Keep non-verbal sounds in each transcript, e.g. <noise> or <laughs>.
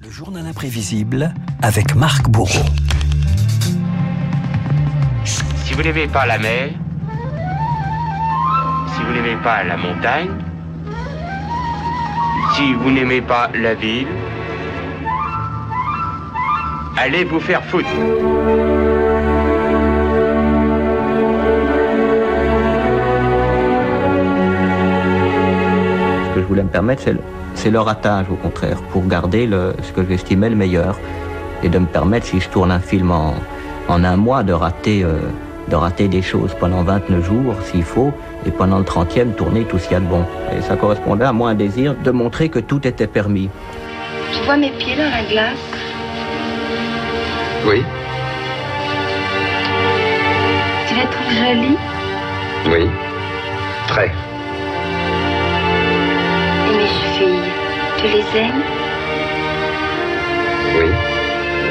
Le journal imprévisible avec Marc Bourreau. Si vous n'aimez pas la mer, si vous n'aimez pas la montagne, si vous n'aimez pas la ville, allez vous faire foutre. Me permettre, c'est le, c'est le ratage, au contraire, pour garder le, ce que j'estimais le meilleur. Et de me permettre, si je tourne un film en, en un mois, de rater, euh, de rater des choses pendant 29 jours, s'il faut, et pendant le 30e, tourner tout ce qu'il y a de bon. Et ça correspondait à moi un désir de montrer que tout était permis. Je vois mes pieds dans la glace. Oui, Tu les trouves jolis oui. Très. Tu les aimes? Oui.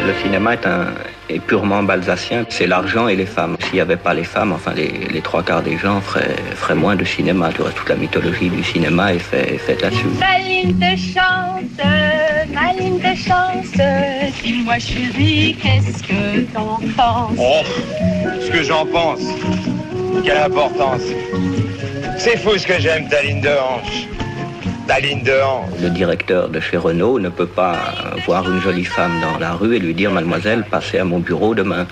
Le cinéma est, un, est purement balsacien. C'est l'argent et les femmes. S'il n'y avait pas les femmes, enfin les, les trois quarts des gens feraient, feraient moins de cinéma. Tu vois, toute la mythologie du cinéma est faite est faite là-dessus. Ma ligne de chance, ma ligne de chance. Dis-moi chérie, qu'est-ce que t'en penses? Oh, ce que j'en pense. Quelle importance. C'est fou ce que j'aime ta ligne de hanche. Ligne. Le directeur de chez Renault ne peut pas voir une jolie femme dans la rue et lui dire Mademoiselle, passez à mon bureau demain.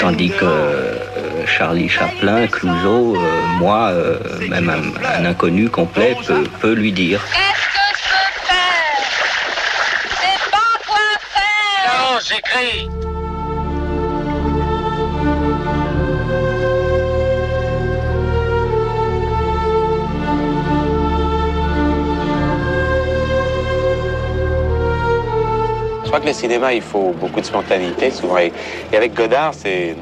Tandis que euh, Charlie Chaplin, Clouseau, euh, moi, euh, même un, un inconnu complet peut, peut lui dire. Qu'est-ce que je peux faire? Sais pas quoi faire Non, j'écris. Crois que le cinéma, il faut beaucoup de spontanéité souvent. Et, et avec Godard, c'est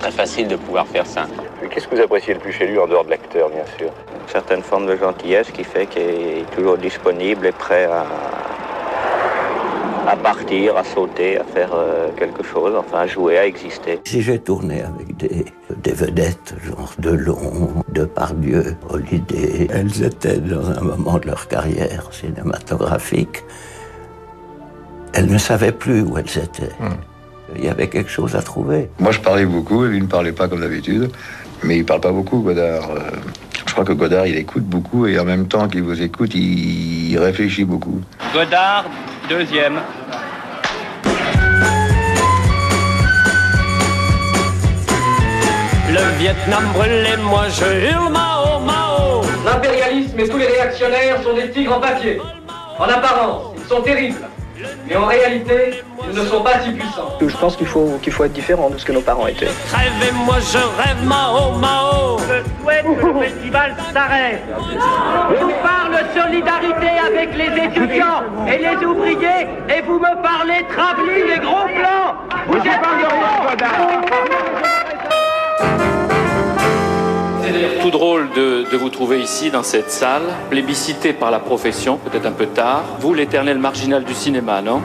très facile de pouvoir faire ça. Qu'est-ce que vous appréciez le plus chez lui en dehors de l'acteur, bien sûr? Une certaine forme de gentillesse qui fait qu'il est toujours disponible et prêt à, à partir, à sauter, à faire euh, quelque chose, enfin à jouer, à exister. Si j'ai tourné avec des, des vedettes, genre Delon, Depardieu, Hallyday, elles étaient dans un moment de leur carrière cinématographique. Elles ne savaient plus où elles étaient. Il y avait quelque chose à trouver. Moi, je parlais beaucoup, et lui ne parlait pas comme d'habitude. Mais il parle pas beaucoup, Godard. Euh, Je crois que Godard, il écoute beaucoup, et en même temps qu'il vous écoute, il, il réfléchit beaucoup. Godard, deuxième. Le Vietnam brûlait, moi je hurle Mao, Mao. L'impérialisme et tous les réactionnaires sont des tigres en papier. En apparence, ils sont terribles. Mais en réalité, ils ne sont pas si puissants. Je pense qu'il faut, qu'il faut être différent de ce que nos parents étaient. Rêve et moi je rêve Mao, Mao. Je souhaite que le festival s'arrête. Je vous parle solidarité avec les étudiants et les ouvriers et vous me parlez travelling et gros plans. Vous êtes Tout drôle de, vous trouver ici, dans cette salle, plébiscité par la profession, peut-être un peu tard. Vous, l'éternel marginal du cinéma, non?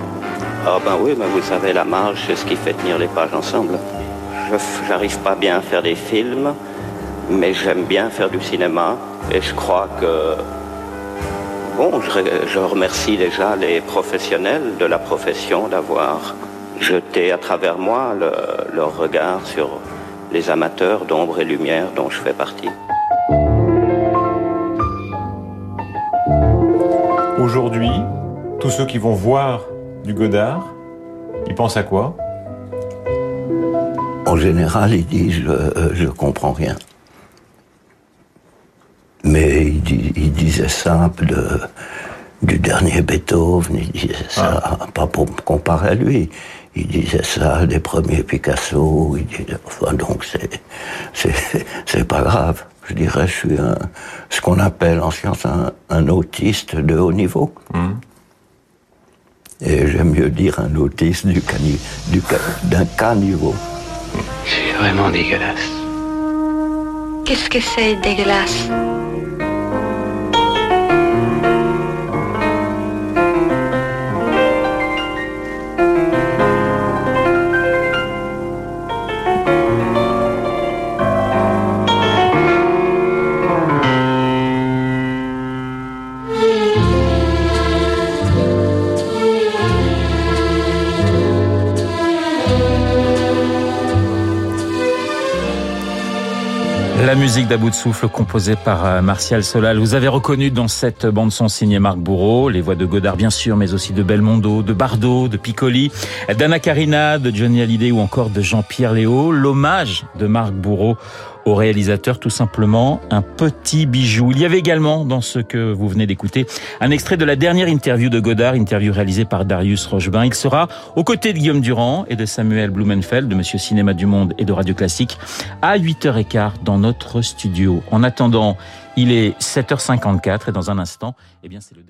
Ah ben oui, mais vous savez, la marge, c'est ce qui fait tenir les pages ensemble. J'arrive pas bien à faire des films, mais j'aime bien faire du cinéma. Et je crois que... Bon, je, re- je remercie déjà les professionnels de la profession d'avoir jeté à travers moi le- leur regard sur les amateurs d'ombre et lumière dont je fais partie. Aujourd'hui, tous ceux qui vont voir du Godard, ils pensent à quoi? En général, ils disent euh, je comprends rien. Mais ils, di- ils disaient ça de, du dernier Beethoven, ils disaient ça, pas pour me comparer à lui, ils disaient ça des premiers Picasso, ils disaient, enfin donc c'est, c'est, <laughs> c'est pas grave. Je dirais, je suis un, ce qu'on appelle en science un, un autiste de haut niveau. Et j'aime mieux dire un autiste du cani- du ca- d'un caniveau. C'est vraiment dégueulasse. Qu'est-ce que c'est dégueulasse? La musique d'About de souffle composée par euh, Martial Solal. Vous avez reconnu dans cette bande son signée Marc Bourreau les voix de Godard bien sûr, mais aussi de Belmondo, de Bardot, de Piccoli, d'Anna Karina, de Johnny Hallyday ou encore de Jean-Pierre Léo. L'hommage de Marc Bourreau au réalisateur tout simplement un petit bijou. Il y avait également dans ce que vous venez d'écouter un extrait de la dernière interview de Godard, interview réalisée par Darius Rochebin. Il sera aux côtés de Guillaume Durand et de Samuel Blumenfeld, de Monsieur Cinéma du Monde et de Radio Classique à 8h15 dans notre studio. En attendant, il est 7h54 et dans un instant, eh bien c'est le